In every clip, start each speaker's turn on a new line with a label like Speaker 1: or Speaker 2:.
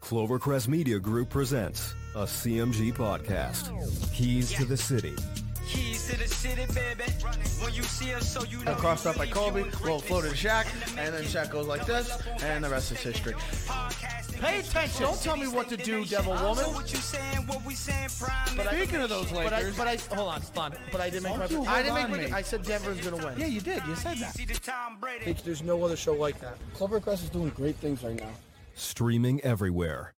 Speaker 1: Clovercrest Media Group presents a CMG podcast. Keys to the City.
Speaker 2: Keys to the city, baby. When you see us, so you know.
Speaker 3: crossed up by Kobe, little floater to Shaq, and then Shaq goes like this, and the rest is history. Pay attention. Don't tell me what to do, devil woman.
Speaker 2: what you saying, what we saying, prime.
Speaker 3: But
Speaker 4: Speaking of those
Speaker 3: But I,
Speaker 4: Lakers,
Speaker 3: but I, hold on, hold on. But I didn't make my.
Speaker 4: Don't you
Speaker 3: I didn't make my.
Speaker 4: me.
Speaker 3: I said Denver's gonna win.
Speaker 4: yeah, you did. You said that.
Speaker 2: See the Tom Brady.
Speaker 4: There's no other show like that.
Speaker 5: Clovercrest is doing great things right now.
Speaker 1: Streaming everywhere.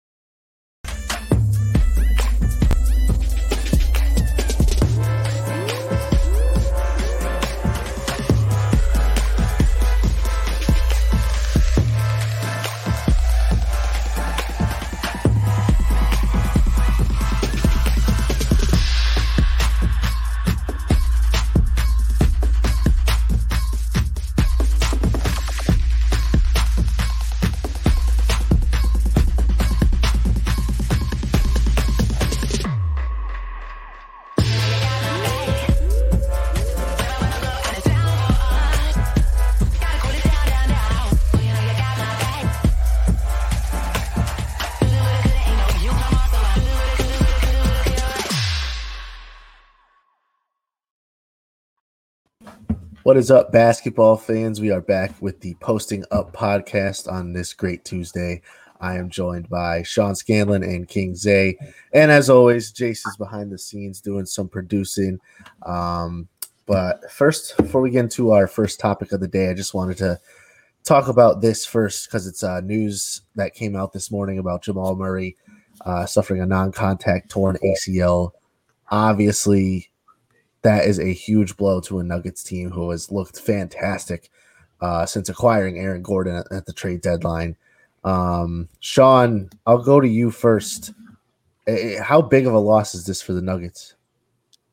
Speaker 6: What is up, basketball fans? We are back with the Posting Up podcast on this great Tuesday. I am joined by Sean Scanlon and King Zay. And as always, Jace is behind the scenes doing some producing. Um, but first, before we get into our first topic of the day, I just wanted to talk about this first because it's uh, news that came out this morning about Jamal Murray uh, suffering a non contact torn ACL. Obviously, that is a huge blow to a Nuggets team who has looked fantastic uh, since acquiring Aaron Gordon at, at the trade deadline. Um, Sean, I'll go to you first. Eh, eh, How big of a loss is this for the Nuggets?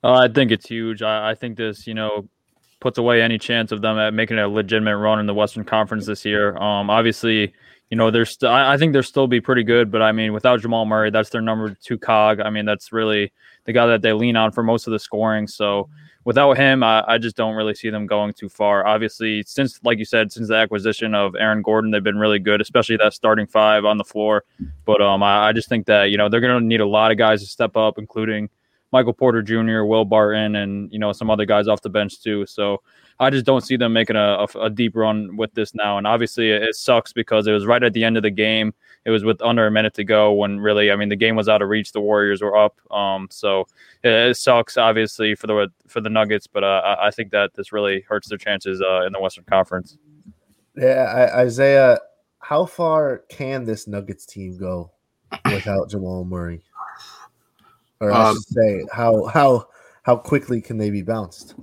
Speaker 7: Uh, I think it's huge. I, I think this, you know, puts away any chance of them at making a legitimate run in the Western Conference this year. Um, obviously, you know, there's st- I, think they'll still be pretty good, but I mean, without Jamal Murray, that's their number two cog. I mean, that's really the guy that they lean on for most of the scoring. So without him, I, I just don't really see them going too far. Obviously, since like you said, since the acquisition of Aaron Gordon, they've been really good, especially that starting five on the floor. But um, I, I just think that you know they're going to need a lot of guys to step up, including Michael Porter Jr., Will Barton, and you know some other guys off the bench too. So I just don't see them making a, a, a deep run with this now. And obviously, it, it sucks because it was right at the end of the game. It was with under a minute to go when really, I mean, the game was out of reach. The Warriors were up. Um, so it, it sucks, obviously, for the for the Nuggets. But uh, I, I think that this really hurts their chances uh, in the Western Conference.
Speaker 6: Yeah, I, Isaiah, how far can this Nuggets team go without Jamal Murray? Or I
Speaker 8: Um,
Speaker 6: should say, how how how quickly can they be bounced?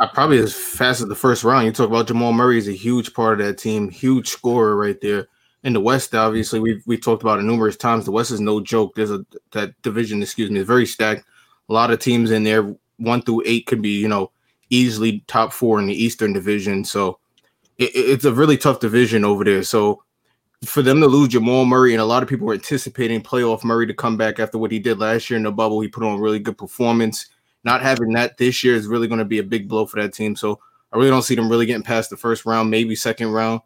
Speaker 8: I probably as fast as the first round. You talk about Jamal Murray is a huge part of that team, huge scorer right there. In the West, obviously, we've we talked about it numerous times. The West is no joke. There's a that division, excuse me, is very stacked. A lot of teams in there, one through eight, could be you know easily top four in the Eastern Division. So it, it's a really tough division over there. So for them to lose Jamal Murray, and a lot of people were anticipating playoff Murray to come back after what he did last year in the bubble. He put on a really good performance. Not having that this year is really going to be a big blow for that team. So I really don't see them really getting past the first round, maybe second round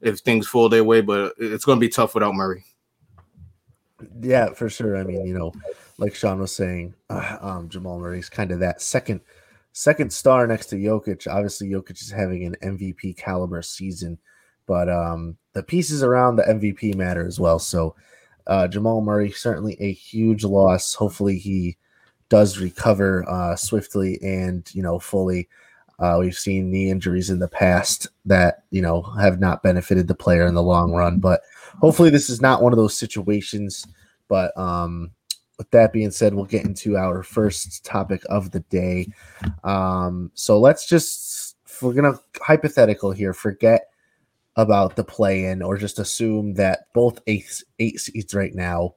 Speaker 8: if things fall their way. But it's going to be tough without Murray.
Speaker 6: Yeah, for sure. I mean, you know, like Sean was saying, uh, um, Jamal Murray's kind of that second second star next to Jokic. Obviously, Jokic is having an MVP caliber season, but um, the pieces around the MVP matter as well. So uh, Jamal Murray certainly a huge loss. Hopefully, he does recover uh, swiftly and you know fully. Uh, we've seen knee injuries in the past that you know have not benefited the player in the long run, but hopefully this is not one of those situations. But um, with that being said, we'll get into our first topic of the day. Um, so let's just we're gonna hypothetical here, forget about the play in or just assume that both eight eight seeds right now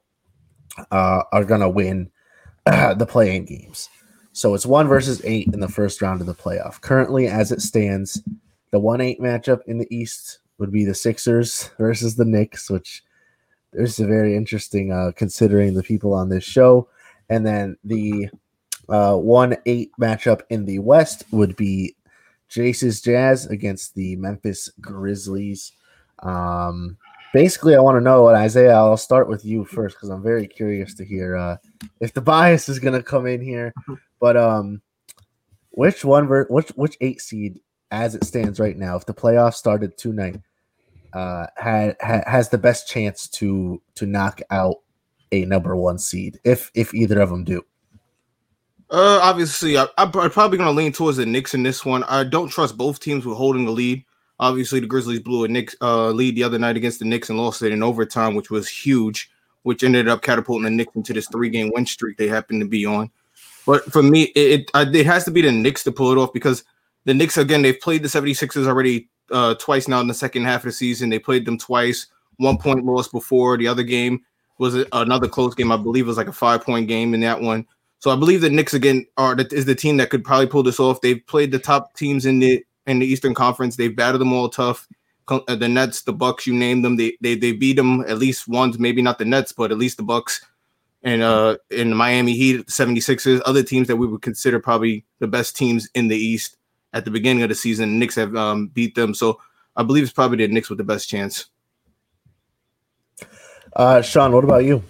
Speaker 6: uh, are gonna win the play in games. So it's one versus eight in the first round of the playoff. Currently, as it stands, the one eight matchup in the East would be the Sixers versus the Knicks, which there's a very interesting uh, considering the people on this show. And then the uh, one eight matchup in the West would be Jace's Jazz against the Memphis Grizzlies. Um, basically, I want to know, and Isaiah, I'll start with you first because I'm very curious to hear uh, if the bias is going to come in here. But um, which one, ver- which which eight seed, as it stands right now, if the playoffs started tonight, uh, had, ha- has the best chance to to knock out a number one seed, if if either of them do.
Speaker 8: Uh, obviously, I, I'm probably going to lean towards the Knicks in this one. I don't trust both teams with holding the lead. Obviously, the Grizzlies blew a Knicks uh, lead the other night against the Knicks and lost it in overtime, which was huge, which ended up catapulting the Knicks into this three-game win streak they happen to be on. But for me, it it, it has to be the Knicks to pull it off because the Knicks again they've played the 76ers already uh, twice now in the second half of the season. They played them twice, one point loss before. The other game was another close game. I believe it was like a five point game in that one. So I believe the Knicks again are is the team that could probably pull this off. They've played the top teams in the in the Eastern Conference. They've battled them all tough. Uh, the Nets, the Bucks, you name them. They they they beat them at least once, maybe not the Nets, but at least the Bucks and uh in the Miami Heat, 76ers, other teams that we would consider probably the best teams in the East at the beginning of the season. Knicks have um, beat them, so I believe it's probably the Knicks with the best chance.
Speaker 6: Uh, Sean, what about you?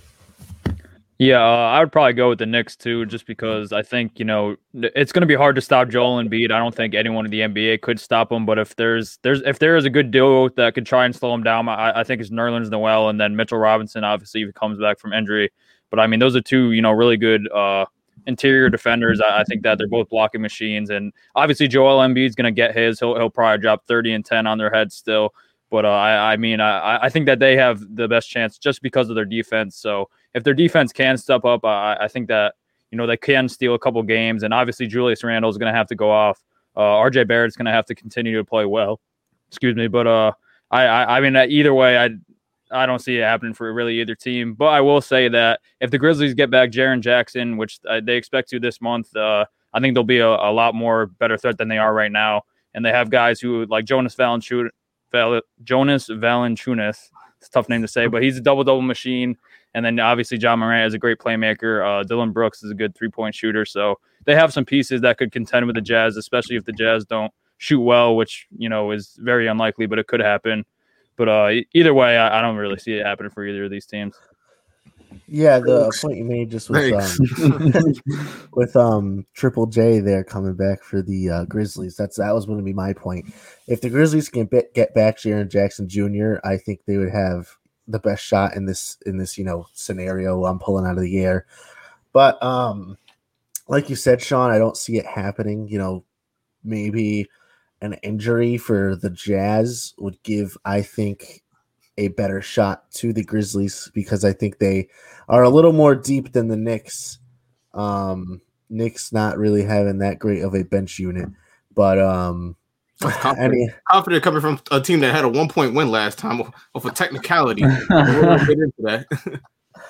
Speaker 7: Yeah, uh, I would probably go with the Knicks too, just because I think you know it's going to be hard to stop Joel Embiid. I don't think anyone in the NBA could stop him. But if there's there's if there is a good duo that could try and slow him down, I, I think it's Nerlens Noel and then Mitchell Robinson. Obviously, if he comes back from injury, but I mean those are two you know really good uh, interior defenders. I, I, think that they're both blocking machines, and obviously Joel Embiid's going to get his. He'll he'll probably drop thirty and ten on their heads still. But uh, I I mean I I think that they have the best chance just because of their defense. So if their defense can step up, I, I think that you know they can steal a couple games, and obviously Julius Randle is going to have to go off. Uh, RJ Barrett's going to have to continue to play well. Excuse me, but uh, I, I, I mean either way, I I don't see it happening for really either team. But I will say that if the Grizzlies get back Jaren Jackson, which uh, they expect to this month, uh, I think they'll be a, a, lot more better threat than they are right now. And they have guys who like Jonas Valanciunas, Val- Jonas Valanciunas. It's a tough name to say, but he's a double double machine. And then obviously Ja Morant is a great playmaker. Uh, Dillon Brooks is a good three point shooter. So they have some pieces that could contend with the Jazz, especially if the Jazz don't shoot well, which you know is very unlikely, but it could happen. But uh, either way, I, I, don't really see it happening for either of these teams.
Speaker 6: Yeah, the point you made just with um, with um Triple J there coming back for the uh, Grizzlies. That's that was going to be my point. If the Grizzlies can be, get back Jaren Jackson Jr., I think they would have the best shot in this in this you know scenario I'm pulling out of the air. But um, like you said, Sean, I don't see it happening. You know, maybe an injury for the Jazz would give, I think, a better shot to the Grizzlies because I think they are a little more deep than the Knicks. Um, Knicks not really having that great of a bench unit, but um,
Speaker 8: confident, I mean, confident coming from a team that had a one point win last time of, a technicality. get into
Speaker 6: that.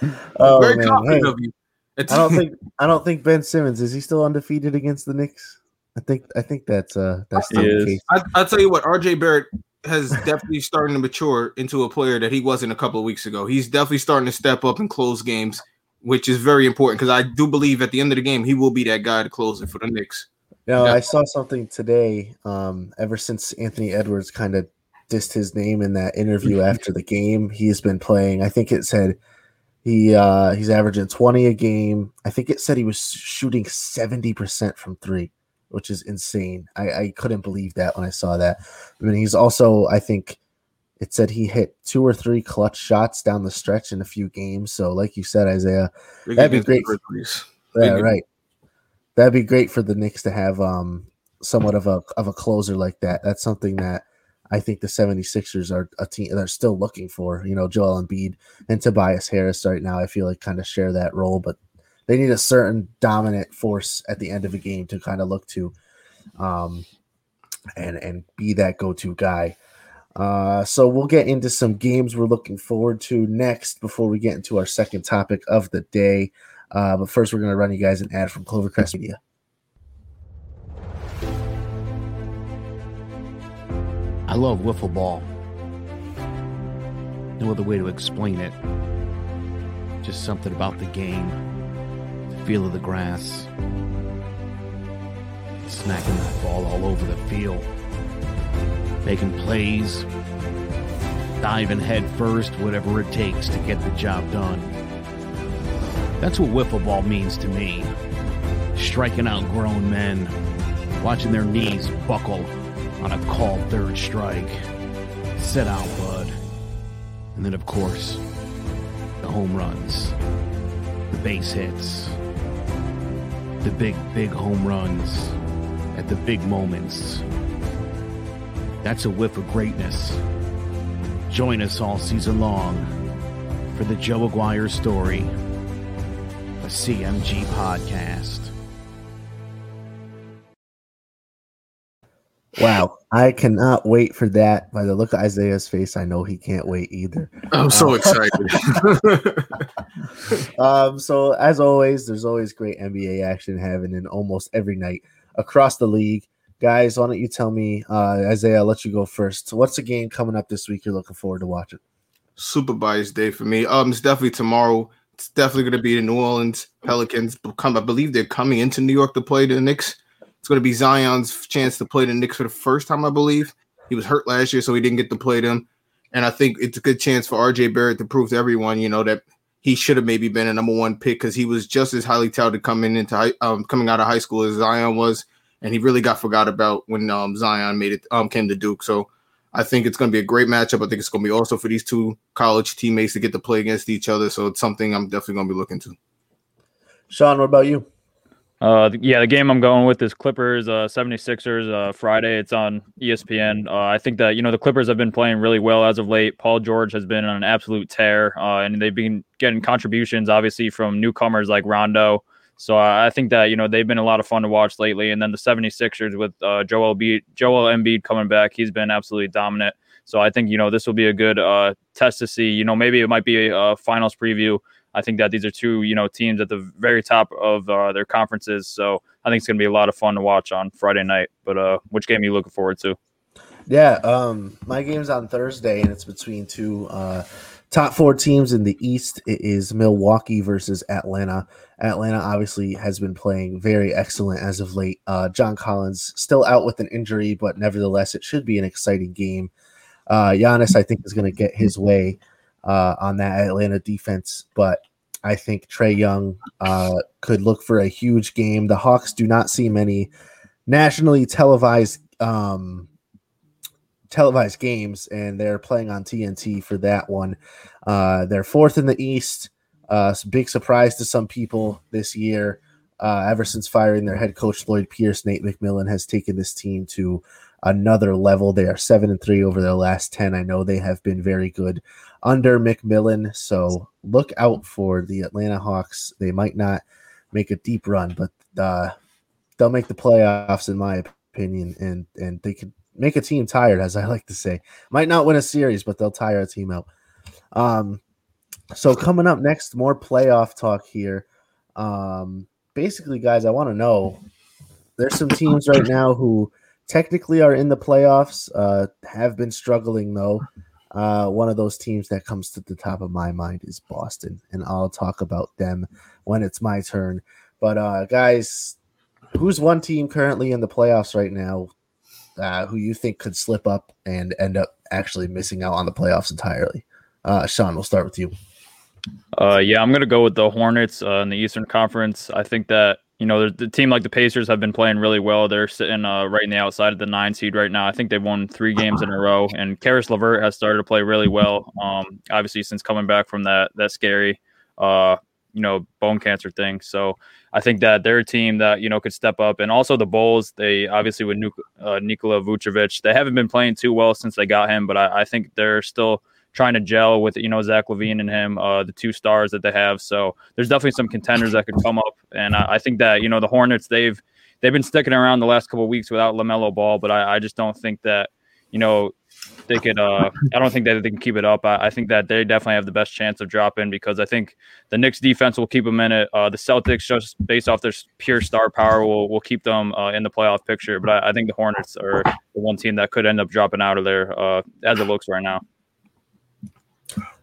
Speaker 6: oh, Very man.
Speaker 8: confident
Speaker 6: hey, of you. I don't think I don't think Ben Simmons is he still undefeated against the Knicks. I think I think that's uh that's the case.
Speaker 8: I, I'll tell you what, RJ Barrett has definitely starting to mature into a player that he wasn't a couple of weeks ago. He's definitely starting to step up and close games, which is very important because I do believe at the end of the game he will be that guy to close it for the Knicks.
Speaker 6: Now yeah. I saw something today. Um, ever since Anthony Edwards kind of dissed his name in that interview after the game, he's been playing. I think it said he uh, he's averaging twenty a game. I think it said he was shooting seventy percent from three which is insane. I, I couldn't believe that when I saw that. I mean, he's also, I think it said he hit two or three clutch shots down the stretch in a few games. So, like you said, Isaiah, that'd be great. For, yeah, right. That'd be great for the Knicks to have um somewhat of a of a closer like that. That's something that I think the 76ers are a team they're still looking for. You know, Joel Embiid and Tobias Harris right now, I feel like kind of share that role, but they need a certain dominant force at the end of a game to kind of look to um, and and be that go-to guy. Uh, so we'll get into some games we're looking forward to next before we get into our second topic of the day. Uh, but first, we're going to run you guys an ad from Clovercrest Media.
Speaker 9: I love wiffle ball. No other way to explain it. Just something about the game feel of the grass, smacking that ball all over the field, making plays, diving head first, whatever it takes to get the job done. That's what wiffle ball means to me. Striking out grown men, watching their knees buckle on a called third strike. Sit out, bud. And then, of course, the home runs, the base hits, the big, big home runs at the big moments. That's a whiff of greatness. Join us all season long for the Joe Aguirre story, a CMG podcast.
Speaker 6: Wow, I cannot wait for that. By the look of Isaiah's face, I know he can't wait either.
Speaker 8: I'm so
Speaker 6: Uh,
Speaker 8: excited.
Speaker 6: um, so as always, there's always great NBA action happening almost every night across the league. Guys, why don't you tell me, uh, Isaiah? I'll let you go first. So What's the game coming up this week? You're looking forward to watching.
Speaker 8: Super biased day for me. Um, it's definitely tomorrow. It's definitely going to be the New Orleans Pelicans. Come, I believe they're coming into New York to play the Knicks. It's going to be Zion's chance to play the Knicks for the first time, I believe. He was hurt last year, so he didn't get to play them. And I think it's a good chance for RJ Barrett to prove to everyone, you know, that he should have maybe been a number one pick because he was just as highly touted coming into high, um, coming out of high school as Zion was, and he really got forgot about when um, Zion made it um, came to Duke. So I think it's going to be a great matchup. I think it's going to be also for these two college teammates to get to play against each other. So it's something I'm definitely going to be looking to.
Speaker 6: Sean, what about you?
Speaker 7: Uh, yeah, the game I'm going with is Clippers, uh, 76ers, uh, Friday. It's on ESPN. Uh, I think that, you know, the Clippers have been playing really well as of late. Paul George has been on an absolute tear, uh, and they've been getting contributions, obviously, from newcomers like Rondo. So uh, I think that, you know, they've been a lot of fun to watch lately. And then the 76ers with uh, Joel, Embiid, Joel Embiid coming back, he's been absolutely dominant. So I think, you know, this will be a good uh, test to see. You know, maybe it might be a finals preview. I think that these are two, you know, teams at the very top of uh, their conferences. So I think it's going to be a lot of fun to watch on Friday night. But uh, which game are you looking forward to?
Speaker 6: Yeah, um, my game's on Thursday, and it's between two uh, top four teams in the East. It is Milwaukee versus Atlanta. Atlanta obviously has been playing very excellent as of late. Uh, John Collins still out with an injury, but nevertheless, it should be an exciting game. Uh, Giannis, I think, is going to get his way uh, on that Atlanta defense, but I think Trae Young uh, could look for a huge game. The Hawks do not see many nationally televised um, televised games, and they're playing on TNT for that one. Uh, they're fourth in the East. Uh, big surprise to some people this year. Uh, ever since firing their head coach Lloyd Pierce, Nate McMillan has taken this team to another level. They are seven and three over their last ten. I know they have been very good under McMillan, so look out for the Atlanta Hawks. They might not make a deep run, but uh, they'll make the playoffs, in my opinion, and and they could make a team tired, as I like to say. Might not win a series, but they'll tire a team out. Um, so coming up next, more playoff talk here. Um, basically, guys, I want to know there's some teams right now who technically are in the playoffs, uh, have been struggling though. Uh, one of those teams that comes to the top of my mind is Boston, and I'll talk about them when it's my turn. But uh, guys, who's one team currently in the playoffs right now uh, who you think could slip up and end up actually missing out on the playoffs entirely? Uh, Sean, we'll start with you.
Speaker 7: Uh, yeah, I'm gonna go with the Hornets uh, in the Eastern Conference. I think that you know the, team like the Pacers have been playing really well. They're sitting uh, right in the outside of the nine seed right now. I think they've won three games in a row, and Caris LeVert has started to play really well. Um, obviously since coming back from that that scary uh you know bone cancer thing. So I think that they're a team that you know could step up, and also the Bulls. They obviously with uh, Nikola Vucevic, they haven't been playing too well since they got him, but I, I think they're still trying to gel with you know Zach LaVine and him, uh, the two stars that they have. So there's definitely some contenders that could come up, and I, I think that you know the Hornets they've they've been sticking around the last couple of weeks without LaMelo Ball, but I, I just don't think that you know they could. Uh, I don't think that they can keep it up. I, I think that they definitely have the best chance of dropping because I think the Knicks defense will keep them in it. Uh, the Celtics, just based off their pure star power, will will keep them uh, in the playoff picture. But I, I think the Hornets are the one team that could end up dropping out of there uh, as it looks right now.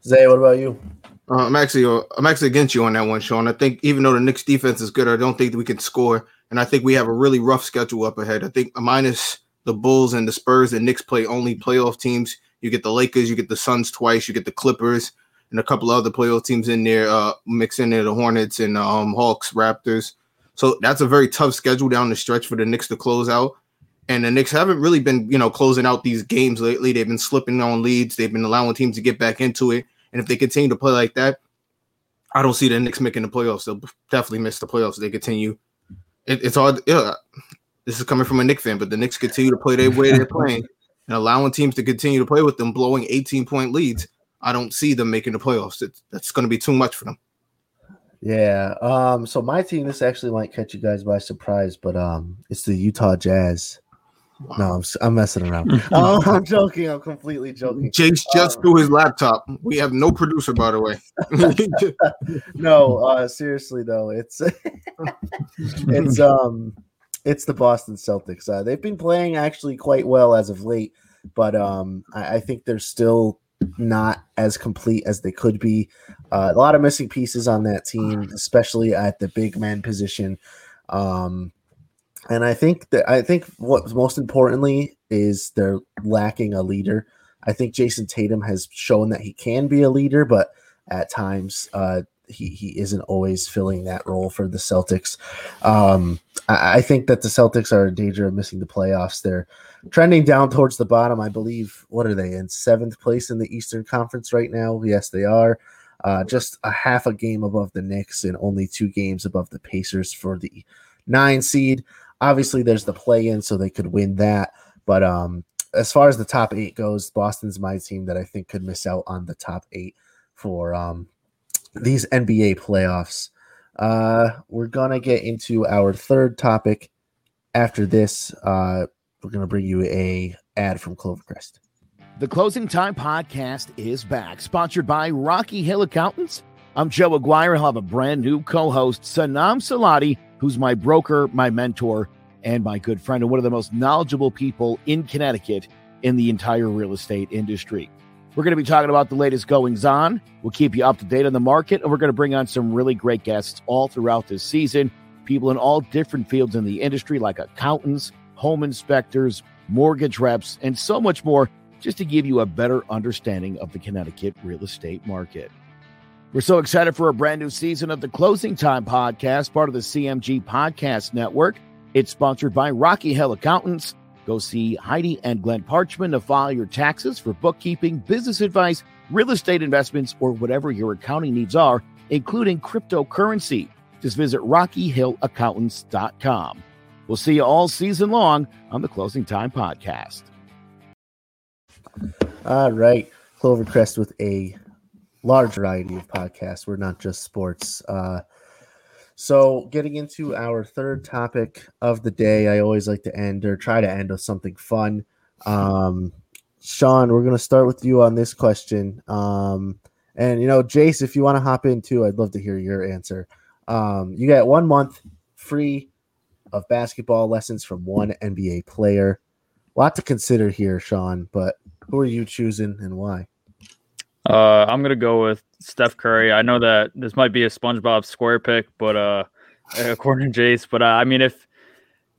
Speaker 6: Zay, what about you?
Speaker 8: Uh, I'm actually uh, I'm actually against you on that one, Sean. I think even though the Knicks defense is good, I don't think we can score, and I think we have a really rough schedule up ahead. I think minus the Bulls and the Spurs, the Knicks play only playoff teams. You get the Lakers, you get the Suns twice, you get the Clippers, and a couple other playoff teams in there, uh, mix in there the Hornets and um, Hawks, Raptors. So that's a very tough schedule down the stretch for the Knicks to close out. And the Knicks haven't really been, you know, closing out these games lately. They've been slipping on leads. They've been allowing teams to get back into it. And if they continue to play like that, I don't see the Knicks making the playoffs. They'll definitely miss the playoffs. They continue. It, it's hard. Yeah, this is coming from a Knicks fan, but the Knicks continue to play their way they're playing and allowing teams to continue to play with them, blowing 18 point leads. I don't see them making the playoffs. It, that's going to be too much for them.
Speaker 6: Yeah. Um. So my team, this actually might catch you guys by surprise, but um, it's the Utah Jazz. Wow. No, I'm, I'm messing around. oh, I'm joking. I'm completely joking.
Speaker 8: Jace just um, threw his laptop. We have no producer, by the way.
Speaker 6: no, uh, seriously though, it's it's um it's the Boston Celtics. Uh, they've been playing actually quite well as of late, but um I, I think they're still not as complete as they could be. Uh, a lot of missing pieces on that team, especially at the big man position. Um, and I think that I think what most importantly is they're lacking a leader. I think Jayson Tatum has shown that he can be a leader, but at times uh, he he isn't always filling that role for the Celtics. Um, I, I, think that the Celtics are in danger of missing the playoffs. They're trending down towards the bottom. I believe. What are they in seventh place in the Eastern Conference right now? Yes, they are. Uh, just a half a game above the Knicks and only two games above the Pacers for the nine seed. Obviously, there's the play in, so they could win that. But um, as far as the top eight goes, Boston's my team that I think could miss out on the top eight for um, these NBA playoffs. Uh, we're gonna get into our third topic. After this, uh, we're gonna bring you a ad from Clovercrest.
Speaker 9: The Closing Time Podcast is back, sponsored by Rocky Hill Accountants. I'm Joe Aguirre. I'll have a brand new co-host, Sanam Salati, who's my broker, my mentor, and my good friend, and one of the most knowledgeable people in Connecticut in the entire real estate industry. We're going to be talking about the latest goings on. We'll keep you up to date on the market, and we're going to bring on some really great guests all throughout this season. People in all different fields in the industry, like accountants, home inspectors, mortgage reps, and so much more, just to give you a better understanding of the Connecticut real estate market. We're so excited for a brand new season of the Closing Time Podcast, part of the CMG Podcast Network. It's sponsored by Rocky Hill Accountants. Go see Heidi and Glenn Parchman to file your taxes for bookkeeping, business advice, real estate investments, or whatever your accounting needs are, including cryptocurrency. Just visit RockyHillAccountants.com. We'll see you all season long on the Closing Time Podcast.
Speaker 6: All right. Clovercrest with a large variety of podcasts. We're not just sports. Uh, so, getting into our third topic of the day, I always like to end or try to end with something fun. Um, Sean, we're going to start with you on this question. Um, and, you know, Jace, if you want to hop in too, I'd love to hear your answer. Um, you get one month free of basketball lessons from one NBA player. A lot to consider here, Sean, but who are you choosing and why?
Speaker 7: Uh, I'm gonna go with Steph Curry. I know that this might be a SpongeBob square pick, but uh, according to Jace, but uh, I mean, if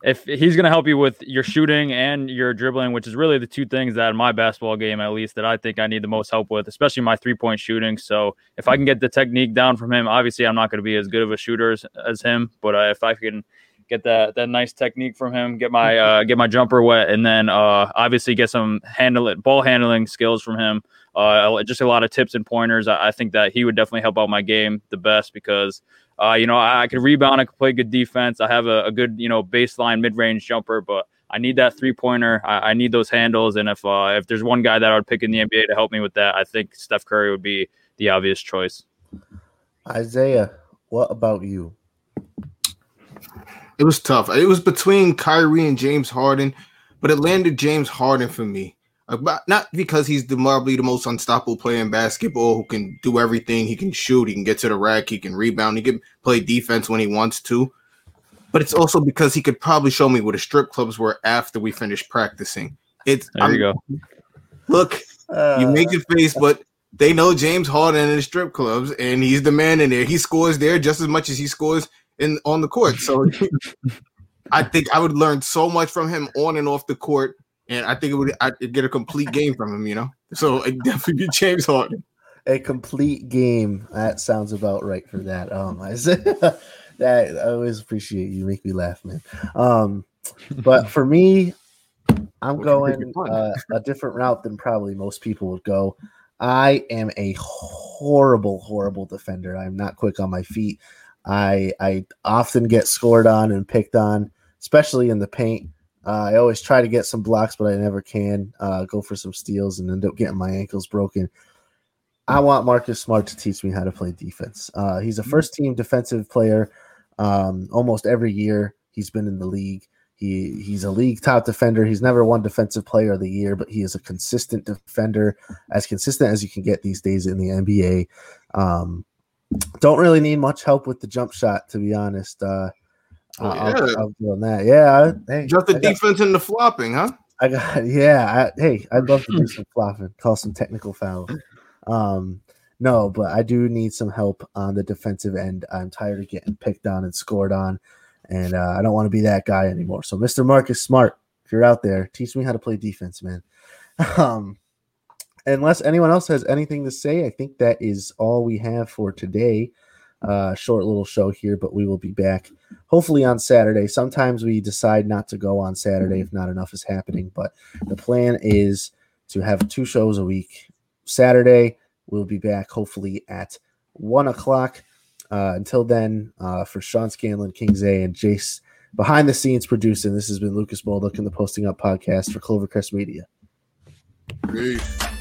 Speaker 7: if he's gonna help you with your shooting and your dribbling, which is really the two things that in my basketball game, at least, that I think I need the most help with, especially my three point shooting. So if I can get the technique down from him, obviously I'm not to be as good of a shooter as, as him, but uh, if I can get that that nice technique from him, get my uh, get my jumper wet, and then uh, obviously get some handle it ball handling skills from him. Uh, just a lot of tips and pointers. I, I, think that he would definitely help out my game the best because uh, you know I, I rebound, I could play good defense. I have a, a good you know baseline mid range jumper, but I need that three pointer. I, I, need those handles, and if uh, if there's one guy that I would pick in the NBA to help me with that, I think Steph Curry would be the obvious choice.
Speaker 6: Isaiah, what about you?
Speaker 8: It was tough. It was between Kyrie and James Harden, but it landed James Harden for me. Not because he's the probably the most unstoppable player in basketball who can do everything. He can shoot, he can get to the rack, he can rebound, he can play defense when he wants to. But it's also because he could probably show me where the strip clubs were after we finished practicing. It's
Speaker 7: there I'm, you go.
Speaker 8: Look, uh, you make your face, but they know James Harden in the strip clubs, and he's the man in there. He scores there just as much as he scores in on the court. So I think I would learn so much from him on and off the court and I think it would I'd get a complete game from him. You know, so it definitely be James Harden.
Speaker 6: A complete game. That sounds about right for that. Um, I said that I always appreciate you. Make me laugh, man. Um, but for me, I'm going uh, a different route than probably most people would go. I am a horrible, horrible defender. I'm not quick on my feet. I I often get scored on and picked on, especially in the paint. Uh, I always try to get some blocks, but I never can. Uh, go for some steals and end up getting my ankles broken. I want Marcus Smart to teach me how to play defense. Uh, he's a first team defensive player um, almost every year he's been in the league. He he's a league top defender. He's never won defensive player of the year, but he is a consistent defender, as consistent as you can get these days in the NBA. Um, don't really need much help with the jump shot, to be honest. Uh,
Speaker 8: Oh,
Speaker 6: I'll,
Speaker 8: yeah.
Speaker 6: I'll do on that. Yeah, hey,
Speaker 8: Just the
Speaker 6: I got-
Speaker 8: defense and the flopping, huh?
Speaker 6: I got yeah. I, hey, I'd love to do some flopping, call some technical fouls. Um, no, but I do need some help on the defensive end. I'm tired of getting picked on and scored on, and uh, I don't want to be that guy anymore. So, Mr. Marcus Smart, if you're out there, teach me how to play defense, man. Um, unless anyone else has anything to say, I think that is all we have for today. Uh, short little show here, but we will be back hopefully on Saturday. Sometimes we decide not to go on Saturday if not enough is happening, but the plan is to have two shows a week. Saturday, we'll be back hopefully at one o'clock. Uh, until then, uh, for Sean Scanlon, King Zay, and Jace behind the scenes producing, this has been Lucas Bolduc in the Posting Up podcast for Clovercrest Media.
Speaker 8: Peace.